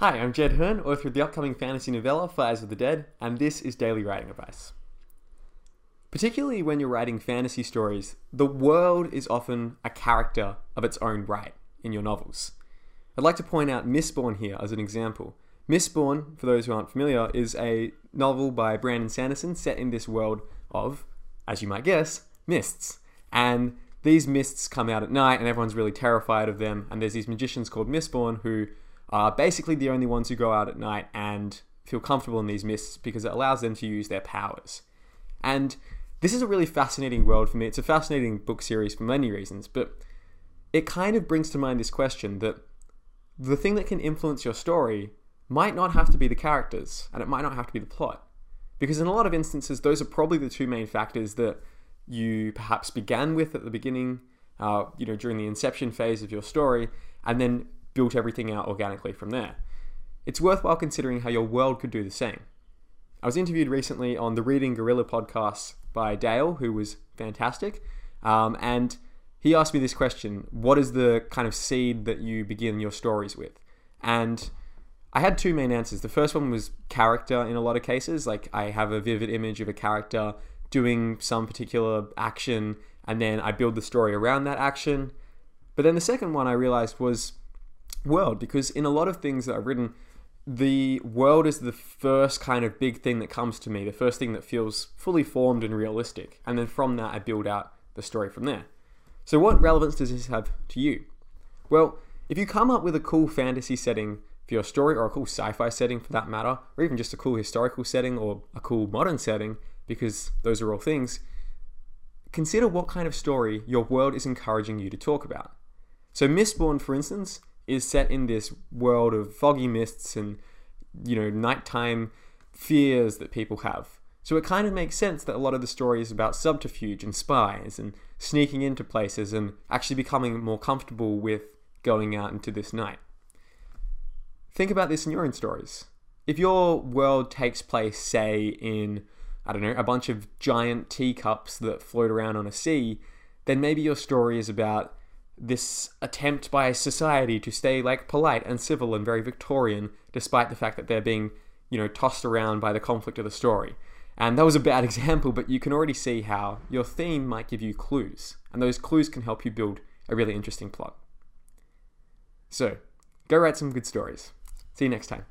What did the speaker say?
Hi, I'm Jed Herne, author of the upcoming fantasy novella Fires of the Dead, and this is Daily Writing Advice. Particularly when you're writing fantasy stories, the world is often a character of its own right in your novels. I'd like to point out Mistborn here as an example. Mistborn, for those who aren't familiar, is a novel by Brandon Sanderson set in this world of, as you might guess, mists. And these mists come out at night, and everyone's really terrified of them. And there's these magicians called Mistborn who are basically the only ones who go out at night and feel comfortable in these mists because it allows them to use their powers. And this is a really fascinating world for me. It's a fascinating book series for many reasons, but it kind of brings to mind this question that the thing that can influence your story might not have to be the characters and it might not have to be the plot. Because in a lot of instances, those are probably the two main factors that you perhaps began with at the beginning, uh, you know, during the inception phase of your story, and then built everything out organically from there. It's worthwhile considering how your world could do the same. I was interviewed recently on the Reading Gorilla podcast by Dale, who was fantastic, um, and he asked me this question What is the kind of seed that you begin your stories with? And I had two main answers. The first one was character in a lot of cases. Like, I have a vivid image of a character doing some particular action, and then I build the story around that action. But then the second one I realized was world because in a lot of things that I've written, the world is the first kind of big thing that comes to me, the first thing that feels fully formed and realistic. And then from that, I build out the story from there. So, what relevance does this have to you? Well, if you come up with a cool fantasy setting for your story, or a cool sci fi setting for that matter, or even just a cool historical setting or a cool modern setting, because those are all things, consider what kind of story your world is encouraging you to talk about. So, Mistborn, for instance, is set in this world of foggy mists and you know nighttime fears that people have. So it kind of makes sense that a lot of the story is about subterfuge and spies and sneaking into places and actually becoming more comfortable with going out into this night. Think about this in your own stories. If your world takes place, say, in, I don't know, a bunch of giant teacups that float around on a sea, then maybe your story is about this attempt by society to stay like polite and civil and very Victorian, despite the fact that they're being, you know, tossed around by the conflict of the story. And that was a bad example, but you can already see how your theme might give you clues, and those clues can help you build a really interesting plot. So, go write some good stories. See you next time.